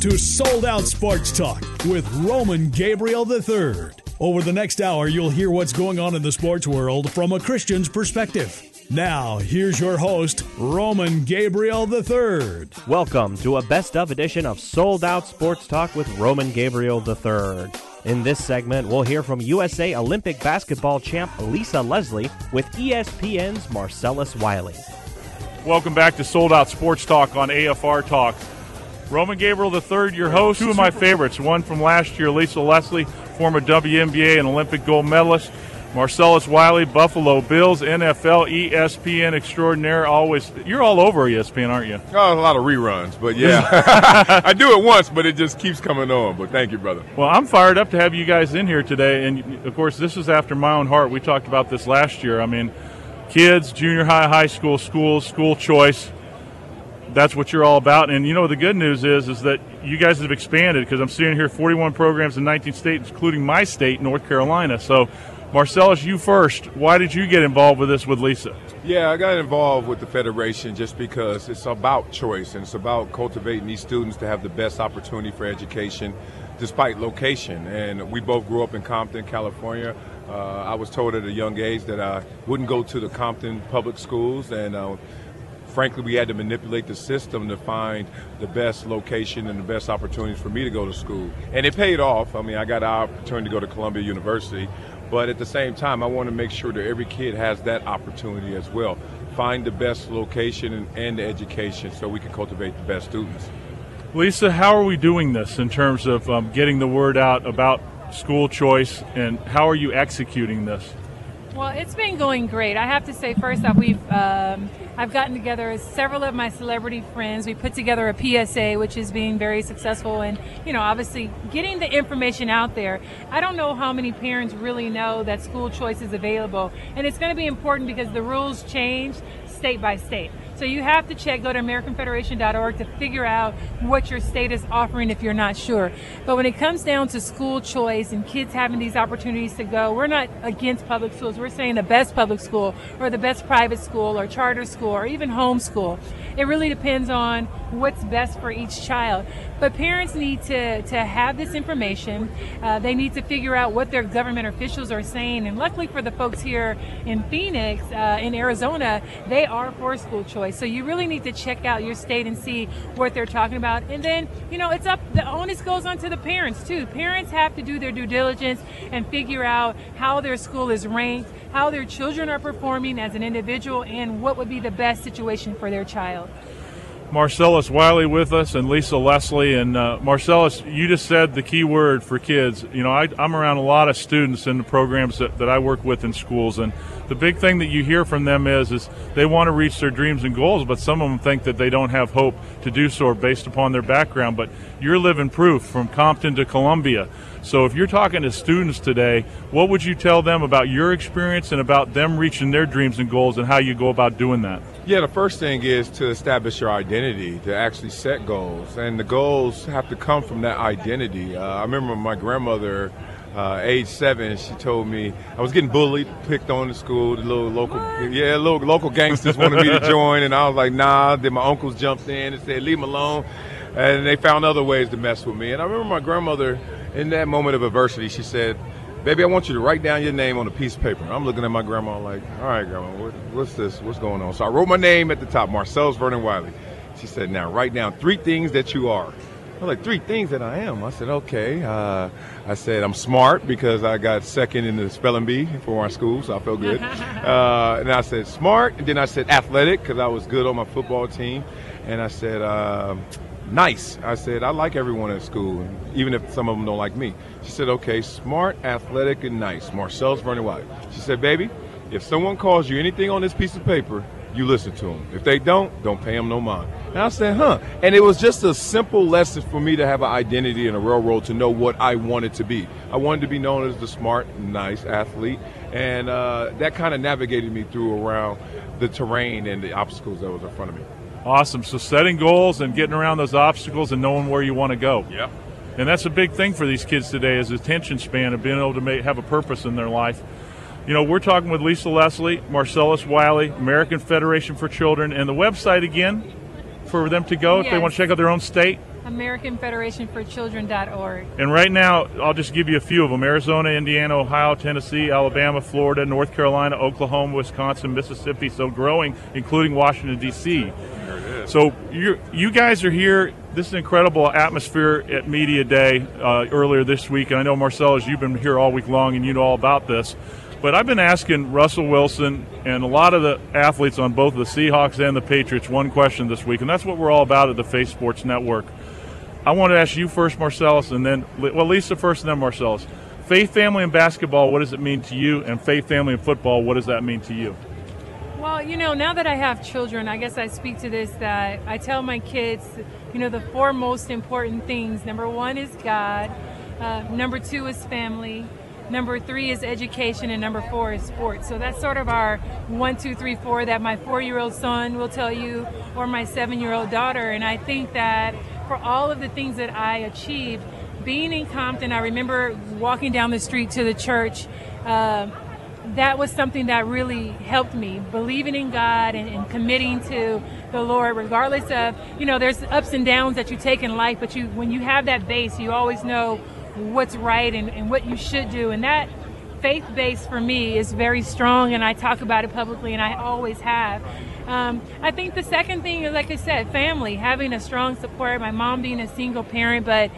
Welcome to Sold Out Sports Talk with Roman Gabriel III. Over the next hour, you'll hear what's going on in the sports world from a Christian's perspective. Now, here's your host, Roman Gabriel III. Welcome to a best of edition of Sold Out Sports Talk with Roman Gabriel III. In this segment, we'll hear from USA Olympic basketball champ Lisa Leslie with ESPN's Marcellus Wiley. Welcome back to Sold Out Sports Talk on AFR Talk. Roman Gabriel III, your host. Two of my favorites. One from last year, Lisa Leslie, former WNBA and Olympic gold medalist. Marcellus Wiley, Buffalo Bills, NFL, ESPN extraordinaire. Always, you're all over ESPN, aren't you? Oh, a lot of reruns, but yeah, I do it once, but it just keeps coming on. But thank you, brother. Well, I'm fired up to have you guys in here today, and of course, this is after my own heart. We talked about this last year. I mean, kids, junior high, high school, schools, school choice. That's what you're all about. And you know the good news is is that you guys have expanded because I'm seeing here 41 programs in 19 states, including my state, North Carolina. So, Marcellus, you first. Why did you get involved with this with Lisa? Yeah, I got involved with the federation just because it's about choice and it's about cultivating these students to have the best opportunity for education despite location. And we both grew up in Compton, California. Uh, I was told at a young age that I wouldn't go to the Compton public schools, and uh, frankly, we had to manipulate the system to find the best location and the best opportunities for me to go to school. And it paid off. I mean, I got an opportunity to go to Columbia University, but at the same time, I want to make sure that every kid has that opportunity as well. Find the best location and, and the education so we can cultivate the best students. Lisa, how are we doing this in terms of um, getting the word out about school choice, and how are you executing this? Well, it's been going great. I have to say, first off, we've um, I've gotten together several of my celebrity friends. We put together a PSA, which is being very successful, and you know, obviously, getting the information out there. I don't know how many parents really know that school choice is available, and it's going to be important because the rules change state by state. So you have to check, go to AmericanFederation.org to figure out what your state is offering if you're not sure. But when it comes down to school choice and kids having these opportunities to go, we're not against public schools. We're saying the best public school or the best private school or charter school or even homeschool. It really depends on what's best for each child. But parents need to, to have this information. Uh, they need to figure out what their government officials are saying. And luckily for the folks here in Phoenix, uh, in Arizona, they are for school choice. So you really need to check out your state and see what they're talking about. And then, you know, it's up, the onus goes on to the parents too. Parents have to do their due diligence and figure out how their school is ranked, how their children are performing as an individual, and what would be the best situation for their child. Marcellus Wiley with us and Lisa Leslie. And uh, Marcellus, you just said the key word for kids. You know, I, am around a lot of students in the programs that, that I work with in schools, and the big thing that you hear from them is is they want to reach their dreams and goals, but some of them think that they don't have hope to do so based upon their background. But you're living proof from Compton to Columbia. So if you're talking to students today, what would you tell them about your experience and about them reaching their dreams and goals and how you go about doing that? Yeah, the first thing is to establish your identity, to actually set goals. And the goals have to come from that identity. Uh, I remember my grandmother, uh, age seven, she told me I was getting bullied, picked on in school. The little local, yeah, little local gangsters wanted me to join, and I was like, nah. Then my uncles jumped in and said, leave him alone. And they found other ways to mess with me. And I remember my grandmother, in that moment of adversity, she said, baby, I want you to write down your name on a piece of paper. I'm looking at my grandma like, all right, grandma, what, what's this? What's going on? So I wrote my name at the top, Marcellus Vernon Wiley. She said, now write down three things that you are. I was like, three things that I am. I said, okay. Uh, I said, I'm smart because I got second in the spelling bee for our school, so I felt good. uh, and I said, smart. And then I said, athletic because I was good on my football team. And I said, uh, nice. I said, I like everyone at school, even if some of them don't like me. She said, okay, smart, athletic, and nice. Marcellus Vernon Wiley. She said, baby, if someone calls you anything on this piece of paper, you listen to them. If they don't, don't pay them no mind. And I said, huh. And it was just a simple lesson for me to have an identity in a railroad to know what I wanted to be. I wanted to be known as the smart, nice athlete. And uh, that kind of navigated me through around the terrain and the obstacles that was in front of me. Awesome. So setting goals and getting around those obstacles and knowing where you want to go. Yeah. And that's a big thing for these kids today is attention span of being able to make, have a purpose in their life. You know, we're talking with Lisa Leslie, Marcellus Wiley, American Federation for Children, and the website again for them to go yes. if they want to check out their own state. AmericanFederationForChildren.org. And right now, I'll just give you a few of them Arizona, Indiana, Ohio, Tennessee, Alabama, Florida, North Carolina, Oklahoma, Wisconsin, Mississippi, so growing, including Washington, D.C. So you you guys are here. This is an incredible atmosphere at Media Day uh, earlier this week, and I know Marcellus, you've been here all week long, and you know all about this. But I've been asking Russell Wilson and a lot of the athletes on both the Seahawks and the Patriots one question this week, and that's what we're all about at the Faith Sports Network. I want to ask you first, Marcellus, and then well, Lisa first, and then Marcellus. Faith, family, and basketball. What does it mean to you? And faith, family, and football. What does that mean to you? You know, now that I have children, I guess I speak to this that I tell my kids, you know, the four most important things. Number one is God. Uh, number two is family. Number three is education, and number four is sports. So that's sort of our one, two, three, four that my four year old son will tell you, or my seven year old daughter. And I think that for all of the things that I achieved, being in Compton, I remember walking down the street to the church. Uh, that was something that really helped me believing in god and, and, committing to the lord regardless of you know there's ups and downs that you take in life but you when you have that base you always know what's right and, and what you should do. And that faith base for me is very strong and i talk about it publicly and i always have um, I think the second thing like I said, family, having a strong support. My mom being a single parent, but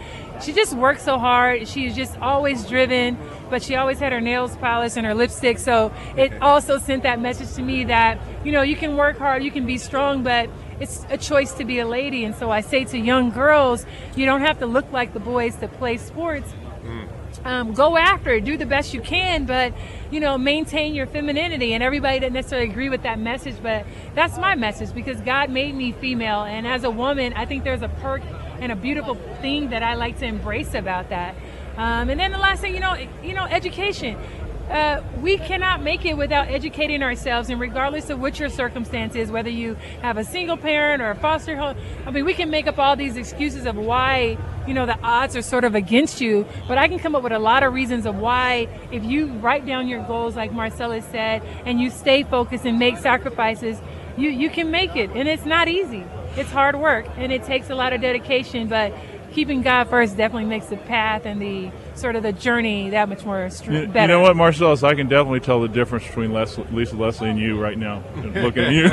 she just worked so hard. She's just always driven, but she always had her nails polished and her lipstick. So it also sent that message to me that, you know, you can work hard, you can be strong, but it's a choice to be a lady. And so I say to young girls, you don't have to look like the boys to play sports. Mm um, go after it, do the best you can, but you know, maintain your femininity. And everybody doesn't necessarily agree with that message, but that's my message because God made me female, and as a woman, I think there's a perk and a beautiful thing that I like to embrace about that. Um, and then the last thing, you know, you know, education. Uh, we cannot make it without educating ourselves, and regardless of what your circumstance is, whether you have a single parent or a foster home, I mean, we can make up all these excuses of why, you know, the odds are sort of against you, but I can come up with a lot of reasons of why, if you write down your goals, like Marcellus said, and you stay focused and make sacrifices, you, you can make it. And it's not easy. It's hard work, and it takes a lot of dedication, but keeping God first definitely makes the path and the sort of the journey that much more str- you, better. You know what, Marcellus? I can definitely tell the difference between Leslie, Lisa Leslie and you right now. Looking at you.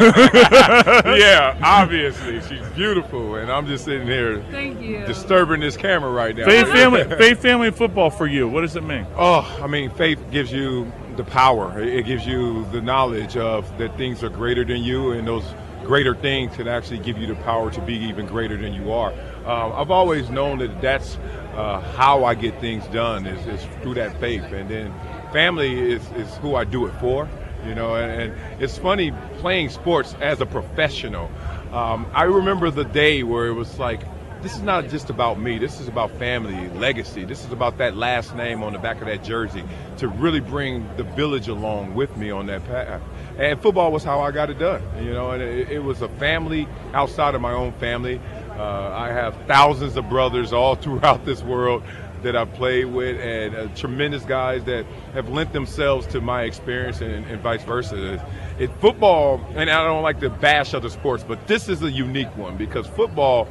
yeah, obviously she's beautiful, and I'm just sitting here. Thank you. Disturbing this camera right now. Faith, family, faith, family, football for you. What does it mean? Oh, I mean, faith gives you the power. It gives you the knowledge of that things are greater than you, and those greater things can actually give you the power to be even greater than you are. Um, I've always known that that's uh, how I get things done is, is, through that faith, and then family is, is who I do it for. You know, and, and it's funny playing sports as a professional. Um, I remember the day where it was like, this is not just about me. This is about family, legacy. This is about that last name on the back of that jersey to really bring the village along with me on that path. And football was how I got it done. You know, and it, it was a family outside of my own family. Uh, I have thousands of brothers all throughout this world that I've played with, and uh, tremendous guys that have lent themselves to my experience, and, and vice versa. It, football, and I don't like to bash other sports, but this is a unique one because football,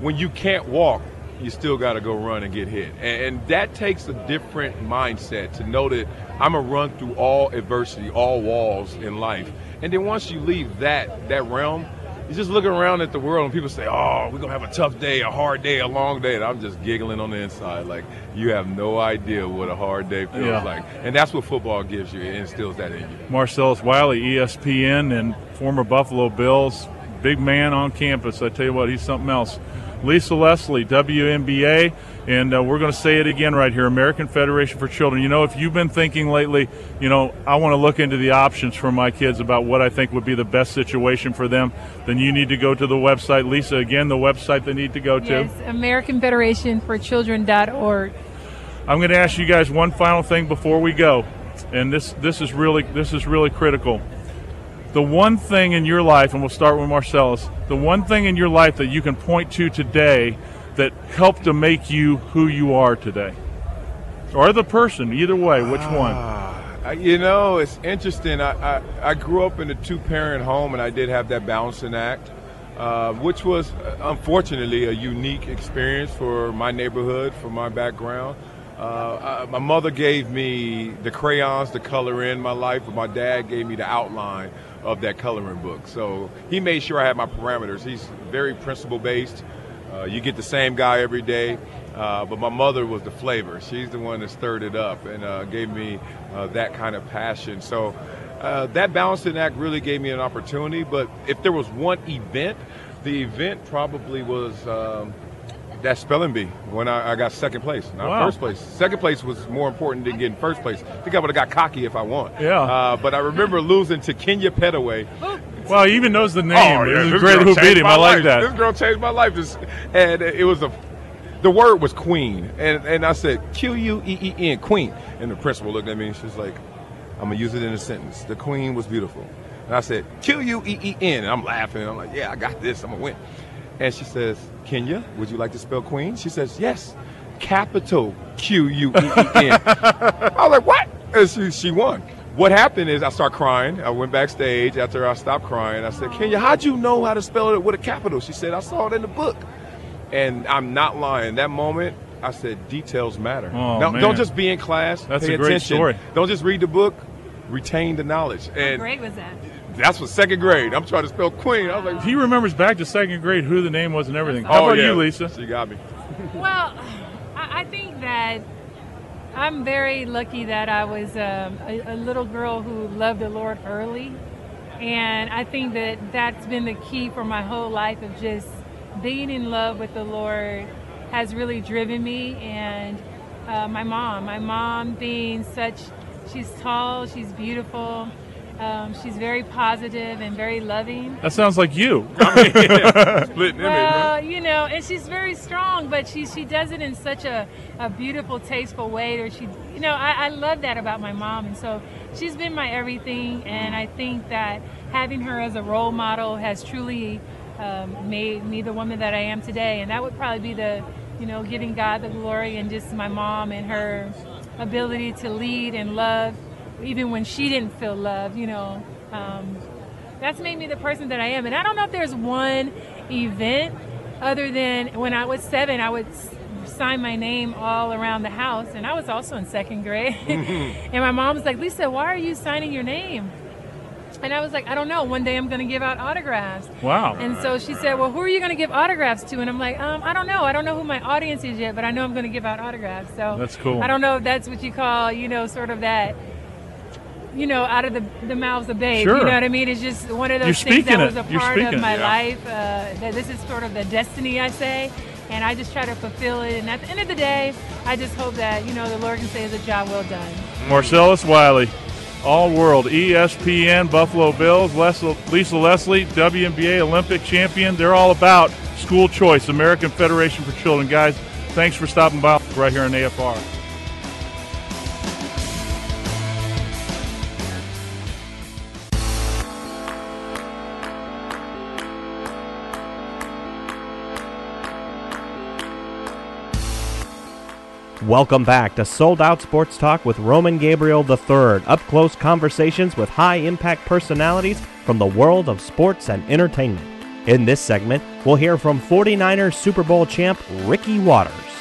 when you can't walk, you still got to go run and get hit, and, and that takes a different mindset to know that I'm gonna run through all adversity, all walls in life, and then once you leave that that realm you just looking around at the world and people say, "Oh, we're gonna have a tough day, a hard day, a long day," and I'm just giggling on the inside, like you have no idea what a hard day feels yeah. like, and that's what football gives you. It instills that in you. Marcellus Wiley, ESPN, and former Buffalo Bills, big man on campus. I tell you what, he's something else. Lisa Leslie, WNBA, and uh, we're going to say it again right here American Federation for Children. You know, if you've been thinking lately, you know, I want to look into the options for my kids about what I think would be the best situation for them, then you need to go to the website. Lisa, again, the website they need to go to. Yes, American Federation for Children.org. I'm going to ask you guys one final thing before we go, and this this is really this is really critical the one thing in your life, and we'll start with Marcellus, the one thing in your life that you can point to today that helped to make you who you are today? Or the person, either way, which uh, one? You know, it's interesting. I, I, I grew up in a two parent home and I did have that balancing act. uh, which was uh, unfortunately a unique experience for my neighborhood, for my background. Uh, my mother gave me the crayons to color in my life, but my dad gave me the outline of that coloring book. So he made sure I had my parameters. He's very principle based. Uh, you get the same guy every day. Uh, but my mother was the flavor. She's the one that stirred it up and uh, gave me uh, that kind of passion. So uh, that balancing act really gave me an opportunity. But if there was one event, the event probably was um, that spelling bee when I, I, got second place, not wow. first place. Second place was more important than getting first place. I think I would have got cocky if I won. Yeah. Uh, but I remember losing to Kenya Petaway. Well, he even knows the name. Oh, yeah, it was great who beat him. I like that. This girl changed my life. And it was a the word was queen, and and I said Q U E E N, queen. And the principal looked at me and she's like, I'm gonna use it in a sentence. The queen was beautiful. And I said Q U E E N, and I'm laughing. I'm like, yeah, I got this. I'm gonna win. And she says, Kenya, would you like to spell queen? She says, yes, capital Q U E E N. I was like, what? And she, she won. What happened is I started crying. I went backstage after I stopped crying. I said, Kenya, how'd you know how to spell it with a capital? She said, I saw it in the book. And I'm not lying. That moment, I said details matter. Oh, now, don't just be in class. That's pay a great attention. story. Don't just read the book. Retain the knowledge. And How great was that? That's what second grade. I'm trying to spell queen. I was like, he remembers back to second grade who the name was and everything. How oh, about yeah. you, Lisa? She got me. well, I think that I'm very lucky that I was um, a, a little girl who loved the Lord early, and I think that that's been the key for my whole life of just being in love with the Lord has really driven me. And uh, my mom, my mom being such, she's tall, she's beautiful. Um, she's very positive and very loving. That sounds like you. well, you know, and she's very strong, but she she does it in such a, a beautiful, tasteful way. Or she, you know, I, I love that about my mom, and so she's been my everything. And I think that having her as a role model has truly um, made me the woman that I am today. And that would probably be the, you know, giving God the glory and just my mom and her ability to lead and love, even when she didn't feel love, you know. Um, that's made me the person that I am. And I don't know if there's one event other than when I was seven, I would sign my name all around the house. And I was also in second grade. and my mom was like, Lisa, why are you signing your name? And I was like, I don't know. One day I'm going to give out autographs. Wow. And so she said, Well, who are you going to give autographs to? And I'm like, um, I don't know. I don't know who my audience is yet, but I know I'm going to give out autographs. So that's cool. I don't know if that's what you call, you know, sort of that, you know, out of the, the mouths of babes. Sure. You know what I mean? It's just one of those things that it. was a part of my yeah. life. Uh, that this is sort of the destiny, I say. And I just try to fulfill it. And at the end of the day, I just hope that, you know, the Lord can say it's a job well done. Marcellus Wiley. All World, ESPN, Buffalo Bills, Lisa Leslie, WNBA Olympic champion. They're all about school choice, American Federation for Children. Guys, thanks for stopping by right here on AFR. Welcome back to Sold Out Sports Talk with Roman Gabriel III. Up close conversations with high impact personalities from the world of sports and entertainment. In this segment, we'll hear from 49ers Super Bowl champ Ricky Watters.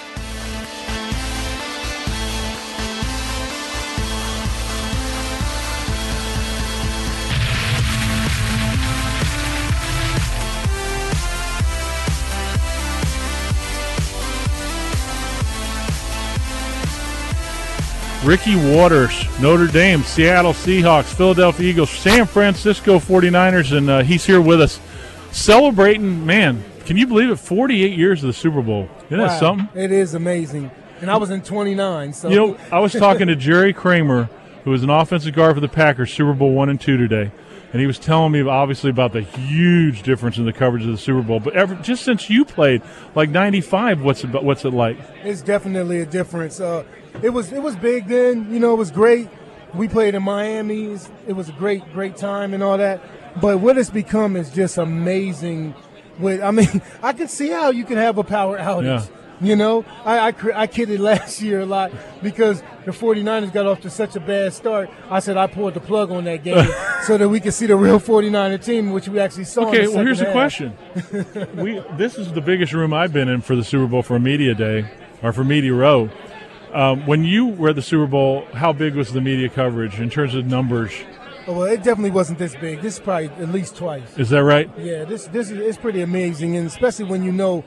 Ricky Watters, Notre Dame, Seattle Seahawks, Philadelphia Eagles, San Francisco 49ers, and uh, he's here with us celebrating, man, can you believe it? 48 years of the Super Bowl. Isn't wow, that something? It is amazing. And I was in 29, so. You know, I was talking to Jerry Kramer, who was an offensive guard for the Packers, Super Bowl 1 and 2 today. And he was telling me, obviously, about the huge difference in the coverage of the Super Bowl. But ever, just since you played, like '95, what's it, what's it like? It's definitely a difference. Uh, it was it was big then. You know, it was great. We played in Miami. It was a great great time and all that. But what it's become is just amazing. With I mean, I can see how you can have a power outage. Yeah. You know, I, I, I kidded last year a lot because the 49ers got off to such a bad start. I said I pulled the plug on that game so that we could see the real 49er team, which we actually saw. Okay, well, here's second the question. we this is the biggest room I've been in for the Super Bowl for a media day or for media row. Um, when you were at the Super Bowl, how big was the media coverage in terms of numbers? Oh, well, it definitely wasn't this big. This is probably at least twice. Is that right? Yeah, this this is it's pretty amazing, and especially when you know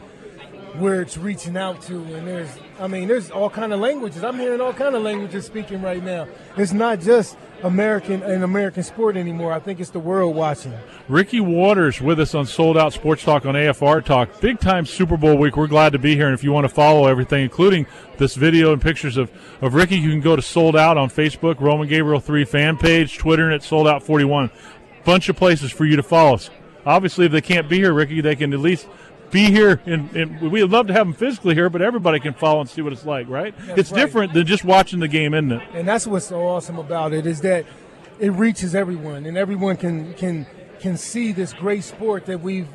where it's reaching out to, and there's I mean there's all kind of languages. I'm hearing all kind of languages speaking right now. It's not just American an American sport anymore. I think it's the world watching. Ricky Watters with us on Sold Out Sports Talk on AFR Talk. Big time Super Bowl week. We're glad to be here. And if you want to follow everything, including this video and pictures of, of Ricky, you can go to Sold Out on Facebook, Roman Gabriel 3 fan page, Twitter, and at Sold Out 41. Bunch of places for you to follow us. Obviously, if they can't be here, Ricky, they can at least be here. And, and we'd love to have them physically here, but everybody can follow and see what it's like, right? it's right. different than just watching the game, isn't it? and that's what's so awesome about it is that it reaches everyone and everyone can can can see this great sport that we've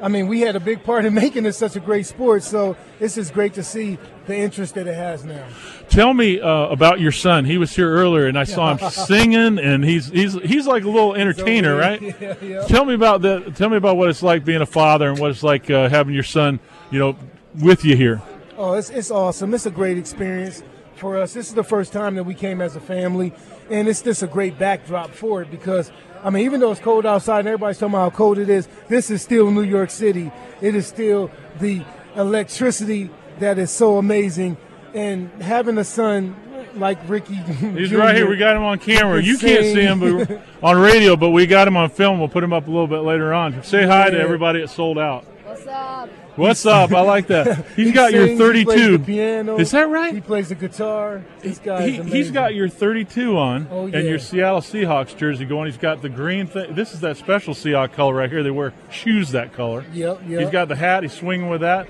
I mean we had a big part in making it such a great sport so it's just great to see the interest that it has now Tell me uh, about your son. He was here earlier, and I saw him singing, and he's he's he's like a little entertainer, right? yeah, yeah. Tell me about that. Tell me about what it's like being a father, and what it's like uh, having your son, you know, with you here. Oh, it's, it's awesome. It's a great experience for us. This is the first time that we came as a family, and it's just a great backdrop for it because, I mean, even though it's cold outside and everybody's talking about how cold it is, this is still New York City. It is still the electricity that is so amazing. And having a son like Ricky. He's right here. We got him on camera. You can't see him but on radio, but we got him on film. We'll put him up a little bit later on. Say hi to everybody at Sold Out. What's up? What's up? I like that. He's He got your sings, plays 32. the piano. Is that right? He plays the guitar. This guy He, he's got your 32 on Oh, and your Seattle Seahawks jersey going. He's got the green thing. This is that special Seahawk color right here. They wear shoes that color. Yep, yep. He's got the hat. He's swinging with that.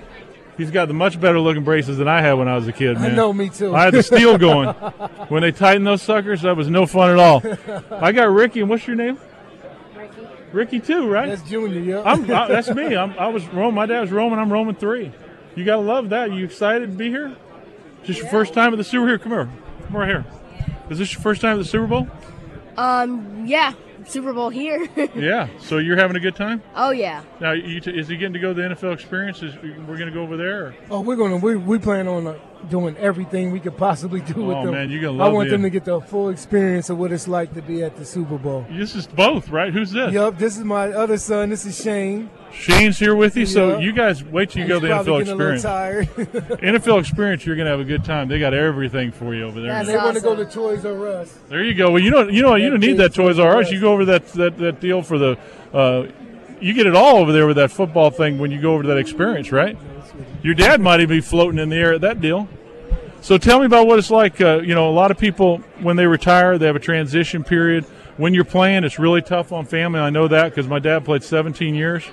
He's got the much better looking braces than I had when I was a kid, man. I know, me too. I had the steel going. when they tightened those suckers, that was no fun at all. I got Ricky, and what's your name? Ricky. Ricky too, right? That's Junior, yeah. I'm, I, that's me. I'm, I was Roman. My dad was Roman. I'm Roman three. You gotta love that. You excited to be here? Just your first time at the Super? Here, come here. Come right here. Is this your first time at the Super Bowl? Um, yeah, Super Bowl here. Yeah. So you're having a good time? oh yeah. Now, you t- is he getting to go to the NFL experience? Is, we're going to go over there? Or? Oh, we're gonna we we plan on uh, doing everything we could possibly do with Oh, them. man, you're gonna I want the- them to get the full experience of what it's like to be at the Super Bowl. This is both, right? Who's this? Yup, this is my other son. This is Shane. Shane's here with you. So you guys wait till you go to the NFL getting a experience. tired. NFL experience, you're going to have a good time. They got everything for you over there. That's they want to go to Toys R Us. There you go. Well, you know, you know, you don't need that Toys R Us. You go over that that, that deal for the. Uh, you get it all over there with that football thing when you go over to that experience, right? Your dad might even be floating in the air at that deal. So tell me about what it's like. Uh, you know, a lot of people when they retire, they have a transition period. When you're playing, it's really tough on family. I know that because my dad played 17 years.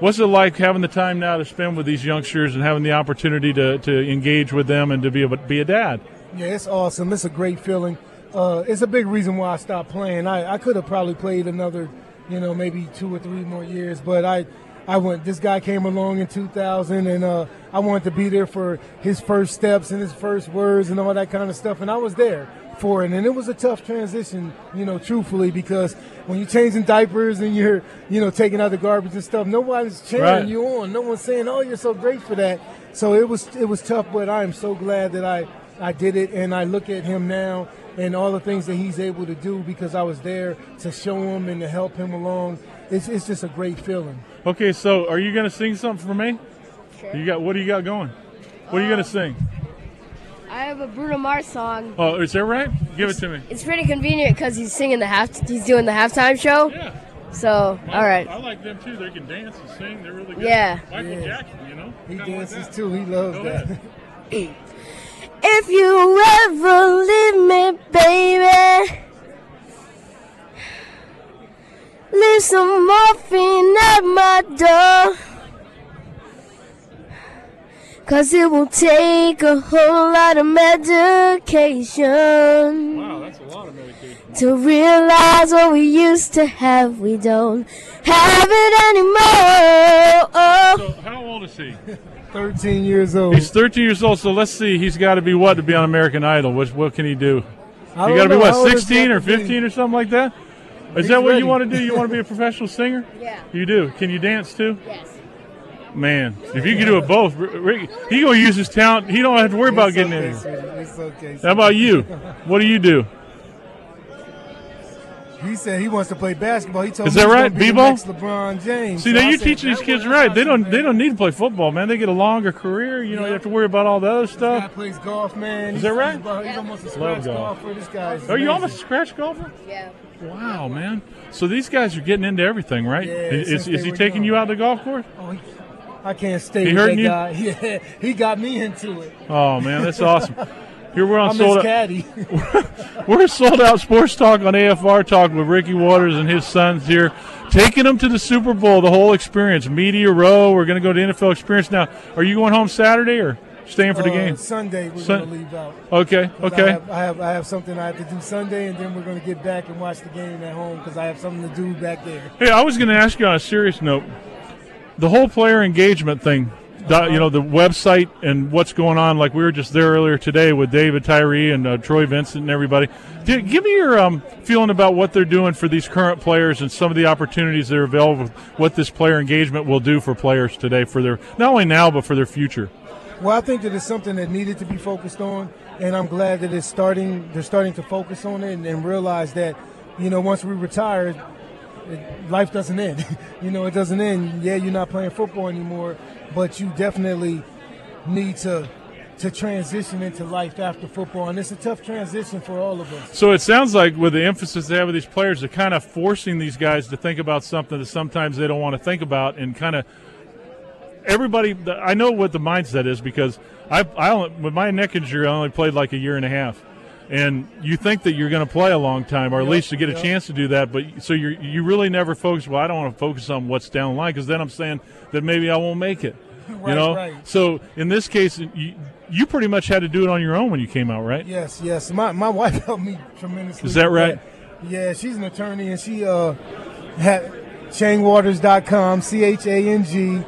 What's it like having the time now to spend with these youngsters and having the opportunity to, to engage with them and to be a, be a dad? Yeah, it's awesome. It's a great feeling. Uh, it's a big reason why I stopped playing. I, I could have probably played another, you know, maybe two or three more years, but I, I went. This guy came along in 2000, and uh, I wanted to be there for his first steps and his first words and all that kind of stuff, and I was there for it. And it was a tough transition, you know, truthfully, because when you're changing diapers and you're, you know, taking out the garbage and stuff, nobody's cheering Right. you on. No one's saying, "Oh, you're so great for that." So it was it was tough, but I am so glad that I I did it, and I look at him now and all the things that he's able to do because I was there to show him and to help him along. It's it's just a great feeling. Okay, so are you going to sing something for me? You got what do you got going? What are you going to um, sing? I have a Bruno Mars song. Oh, is that right? Give it to me. It's pretty convenient because he's singing the half. He's doing the halftime show. Yeah. So, all right. I like them too. They can dance and sing. They're really good. Yeah. Michael Yeah. Jackson, you know. He Kinda dances that. too. He loves Go that. ahead. If you ever leave me, baby, leave some morphine at my door. Cause it will take a whole lot of medication Wow, that's a lot of medication. to realize what we used to have. We don't have it anymore. So, how old is he? 13 years old. He's 13 years old, so let's see. He's got to be what to be on American Idol? What, what can he do? I You got to be what, How old is 16 or Dr. King? 15 or something like that? Is He's that what ready. you want to do? You want to be a professional singer? Yeah. You do. Can you dance too? Yes. Man, if you can do it both, Rick, he gonna use his talent. He don't have to worry about getting okay, in. here. It's okay. How about you? What do you do? He said he wants to play basketball. He told Is me that he's right, gonna be the LeBron James. See, So now I you said, teach these kids right. They don't. Man. They don't need to play football, man. They get a longer career. You know, you have to worry about all the other Guy stuff. plays golf, man. Is He's- that right? He's, about- he's almost a Love scratch golf. golfer. This guy's. Are you amazing. almost a scratch golfer? Yeah. Wow, man. So these guys are getting into everything, right? Yeah, is is, is he were taking you out to the golf course? Oh, he- I can't stay He with that hurting you? guy. Yeah, he got me into it. Oh man, that's awesome. Here we're on I'm sold his out. caddy. We're sold out sports talk on AFR talk with Ricky Watters and his sons here, taking them to the Super Bowl, the whole experience, media row. We're going to go to NFL experience now. Are you going home Saturday or staying for the Uh, game? Sunday we're Sun- gonna leave out. Okay, okay. I have, I have I have something I have to do Sunday, and then we're gonna get back and watch the game at home because I have something to do back there. Hey, I was going to ask you on a serious note, the whole player engagement thing. You know the website and what's going on. Like we were just there earlier today with David Tyree and uh, Troy Vincent and everybody. Gi- Give me your um, feeling about what they're doing for these current players and some of the opportunities that are available. What this player engagement will do for players today for their not only now but for their future. Well, I think that it's something that needed to be focused on, and I'm glad that it's starting. They're starting to focus on it and, and realize that, you know, once we retire, it, life doesn't end. you know, it doesn't end. Yeah, you're not playing football anymore, but you definitely need to to transition into life after football, and it's a tough transition for all of us. So it sounds like with the emphasis they have with these players, they're kind of forcing these guys to think about something that sometimes they don't want to think about, and kind of everybody. I know what the mindset is because I, I only, with my neck injury, I only played like a year and a half, and you think that you're going to play a long time, or at Yep, least to get a chance to do that. But so you you really never focus. Well, I don't want to focus on what's down the line because then I'm saying that maybe I won't make it. you know. right. So in this case, you you pretty much had to do it on your own when you came out, right? Yes, yes. My my wife helped me tremendously. Is that right? Yeah, she's an attorney and she uh had changwaters.com, C H A N G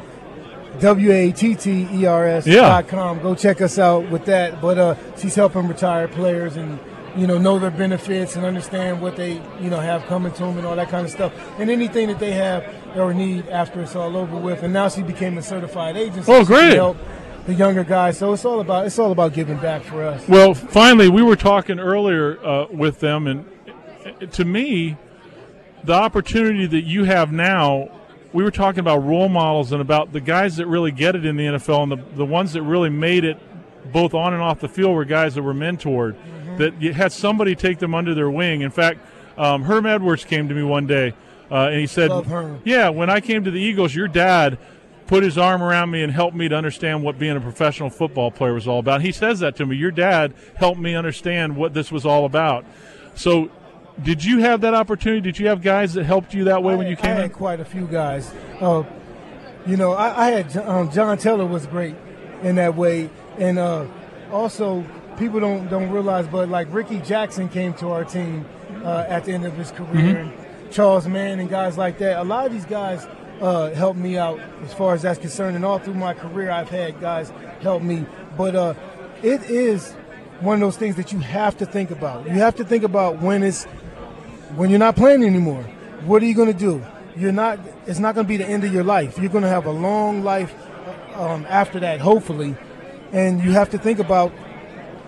W A T T E R S Yeah. dot com. Go check us out with that. But uh she's helping retired players and you know know their benefits and understand what they you know have coming to them and all that kind of stuff and anything that they have or need after it's all over with. And now she became a certified agent. so Oh, great. Help the younger guys. So it's all about it's all about giving back for us. Well, finally, we were talking earlier uh, with them, and uh, to me, the opportunity that you have now, we were talking about role models and about the guys that really get it in the NFL, and the, the ones that really made it both on and off the field were guys that were mentored, that you had somebody take them under their wing. In fact, um, Herm Edwards came to me one day, uh, and he said. "Yeah, when I came to the Eagles, your dad." Put his arm around me and helped me to understand what being a professional football player was all about. He says that to me. Your dad helped me understand what this was all about. So, did you have that opportunity? Did you have guys that helped you that way when I- you came I in? had quite a few guys. Uh, you know, I, I had um, John Taylor was great in that way, and uh, also people don't don't realize, but like Rickey Jackson came to our team uh, at the end of his career, and Charles Mann and guys like that. A lot of these guys uh, helped me out as far as that's concerned, and all through my career, I've had guys help me. But uh, it is one of those things that you have to think about. You have to think about when it's when you're not playing anymore, what are you going to do? You're not. It's not going to be the end of your life. You're going to have a long life um, after that, hopefully, and you have to think about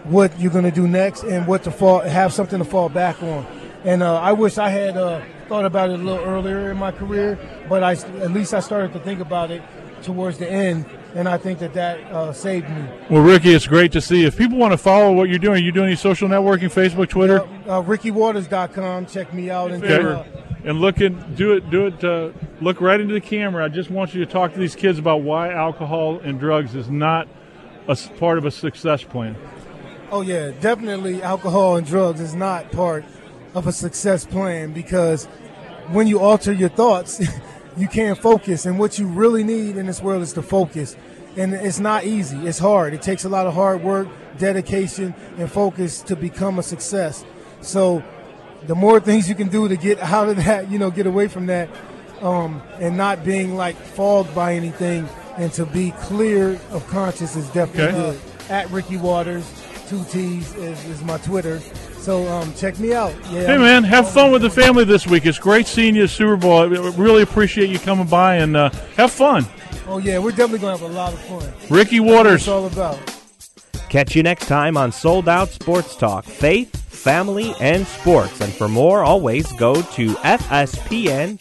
what you're going to do next and what to fall have something to fall back on. And uh, I wish I had uh, thought about it a little earlier in my career, but I at least I started to think about it towards the end, and I think that that uh, saved me. Well, Ricky, it's great to see. If people want to follow what you're doing, are you doing any social networking, Facebook, Twitter, Uh, RickyWatters.com. Check me out and Okay. uh, and look and do it. Do it. Uh, look right into the camera. I just want you to talk to these kids about why alcohol and drugs is not a part of a success plan. Oh yeah, definitely alcohol and drugs is not part of a success plan because when you alter your thoughts, you can't focus and what you really need in this world is to focus. And it's not easy. It's hard. It takes a lot of hard work, dedication, and focus to become a success. So the more things you can do to get out of that, you know, get away from that, um, and not being like fogged by anything, and to be clear of conscience is definitely Okay. good. At Ricky Watters, two T's is, is my Twitter. So um, check me out. Yeah, Hey, I'm- man, have fun with the family this week. It's great seeing you at Super Bowl. I really appreciate you coming by and uh, have fun. Oh yeah, we're definitely gonna have a lot of fun. Ricky That's Watters. all about. Catch you next time on Sold Out Sports Talk Faith, Family, and Sports. And for more, always go to FSPN.net.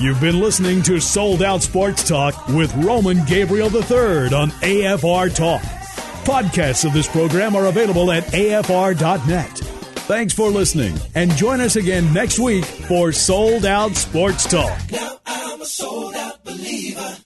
You've been listening to Sold Out Sports Talk with Roman Gabriel III on AFR Talk. Podcasts of this program are available at afr.net. Thanks for listening and join us again next week for Sold Out Sports Talk. Now I'm a sold out believer.